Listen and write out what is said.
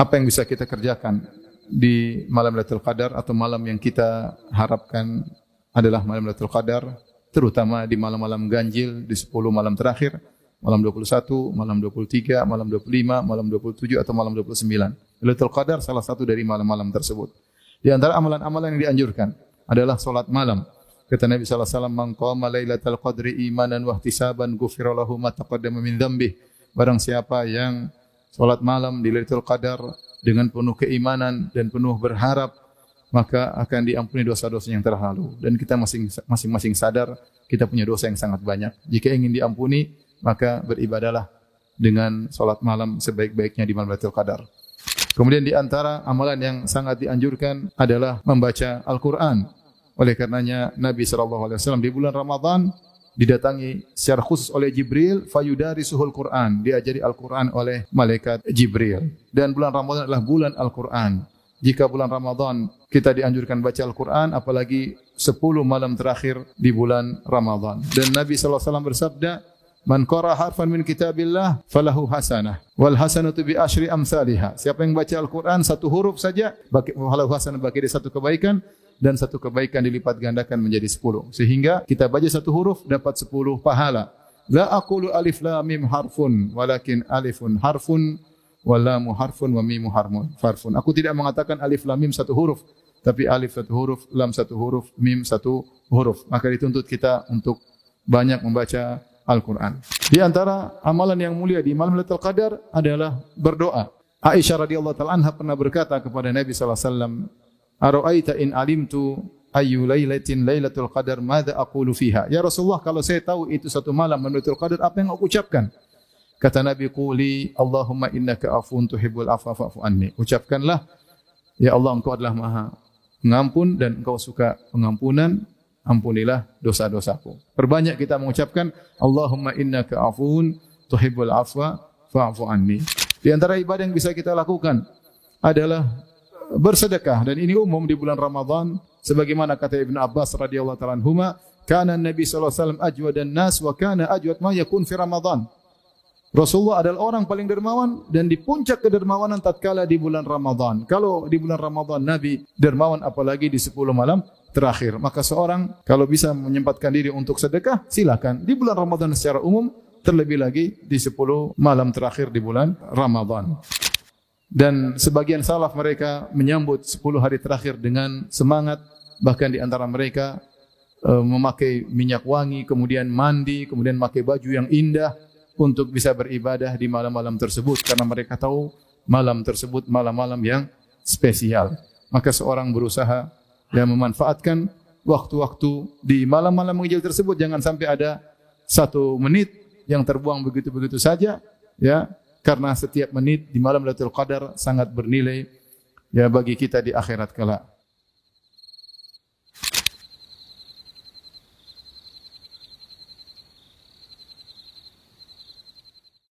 apa yang bisa kita kerjakan di malam Lailatul Qadar atau malam yang kita harapkan adalah malam Lailatul Qadar, terutama di malam-malam ganjil di 10 malam terakhir, malam 21, malam 23, malam 25, malam 27 atau malam 29. Lailatul Qadar salah satu dari malam-malam tersebut. Di antara amalan-amalan yang dianjurkan adalah solat malam. Kata Nabi sallallahu alaihi wasallam, "Man qama lailatal qadri imanan wa ihtisaban ghufira ma taqaddama min dzambi." Barang siapa yang salat malam di Lailatul Qadar dengan penuh keimanan dan penuh berharap, maka akan diampuni dosa-dosa yang terlalu. Dan kita masing-masing sadar kita punya dosa yang sangat banyak. Jika ingin diampuni, maka beribadalah dengan salat malam sebaik-baiknya di malam Lailatul Qadar. Kemudian di antara amalan yang sangat dianjurkan adalah membaca Al-Qur'an. Oleh karenanya Nabi sallallahu alaihi wasallam di bulan Ramadan didatangi secara khusus oleh Jibril fayudari suhul Quran. Diajari Al-Quran oleh malaikat Jibril. Dan bulan Ramadan adalah bulan Al-Quran. Jika bulan Ramadan kita dianjurkan baca Al-Quran apalagi 10 malam terakhir di bulan Ramadan. Dan Nabi SAW bersabda Man qara harfan min kitabillah falahu hasanah wal hasanatu bi asyri amsalha. Siapa yang baca Al-Qur'an satu huruf saja bagi falahu hasanah bagi dia satu kebaikan dan satu kebaikan dilipat gandakan menjadi sepuluh. Sehingga kita baca satu huruf dapat sepuluh pahala. La aqulu alif lam mim harfun walakin alifun harfun wa lamu harfun wa mimu harfun. Farfun. Aku tidak mengatakan alif lam mim satu huruf, tapi alif satu huruf, lam satu huruf, mim satu huruf. Maka dituntut kita untuk banyak membaca Al-Quran. Di antara amalan yang mulia di malam Lailatul Qadar adalah berdoa. Aisyah radhiyallahu taala anha pernah berkata kepada Nabi sallallahu alaihi wasallam, Ara'aita in alimtu ayu lailatin lailatul qadar madza aqulu fiha? Ya Rasulullah, kalau saya tahu itu satu malam Lailatul Qadar, apa yang aku ucapkan? Kata Nabi, "Quli Allahumma innaka afuwun tuhibbul afwa fa'fu anni." Ucapkanlah, "Ya Allah, Engkau adalah Maha Pengampun dan Engkau suka pengampunan, ampunilah dosa-dosaku." Perbanyak kita mengucapkan, "Allahumma innaka afuwun tuhibbul afwa fa'fu anni." Di antara ibadah yang bisa kita lakukan adalah bersedekah dan ini umum di bulan Ramadan sebagaimana kata Ibn Abbas radhiyallahu taala anhuma kana Nabi sallallahu alaihi wasallam ajwadan nas wa kana ajwad ma yakun fi Ramadan Rasulullah adalah orang paling dermawan dan di puncak kedermawanan tatkala di bulan Ramadan. Kalau di bulan Ramadan Nabi dermawan apalagi di 10 malam terakhir. Maka seorang kalau bisa menyempatkan diri untuk sedekah, silakan. Di bulan Ramadan secara umum, terlebih lagi di 10 malam terakhir di bulan Ramadan. Dan sebagian salaf mereka menyambut 10 hari terakhir dengan semangat. Bahkan di antara mereka e, memakai minyak wangi, kemudian mandi, kemudian memakai baju yang indah untuk bisa beribadah di malam-malam tersebut. Karena mereka tahu malam tersebut malam-malam yang spesial. Maka seorang berusaha dan memanfaatkan waktu-waktu di malam-malam menghijau tersebut. Jangan sampai ada satu menit yang terbuang begitu-begitu saja. Ya, karena setiap menit di malam Lailatul Qadar sangat bernilai ya bagi kita di akhirat kelak.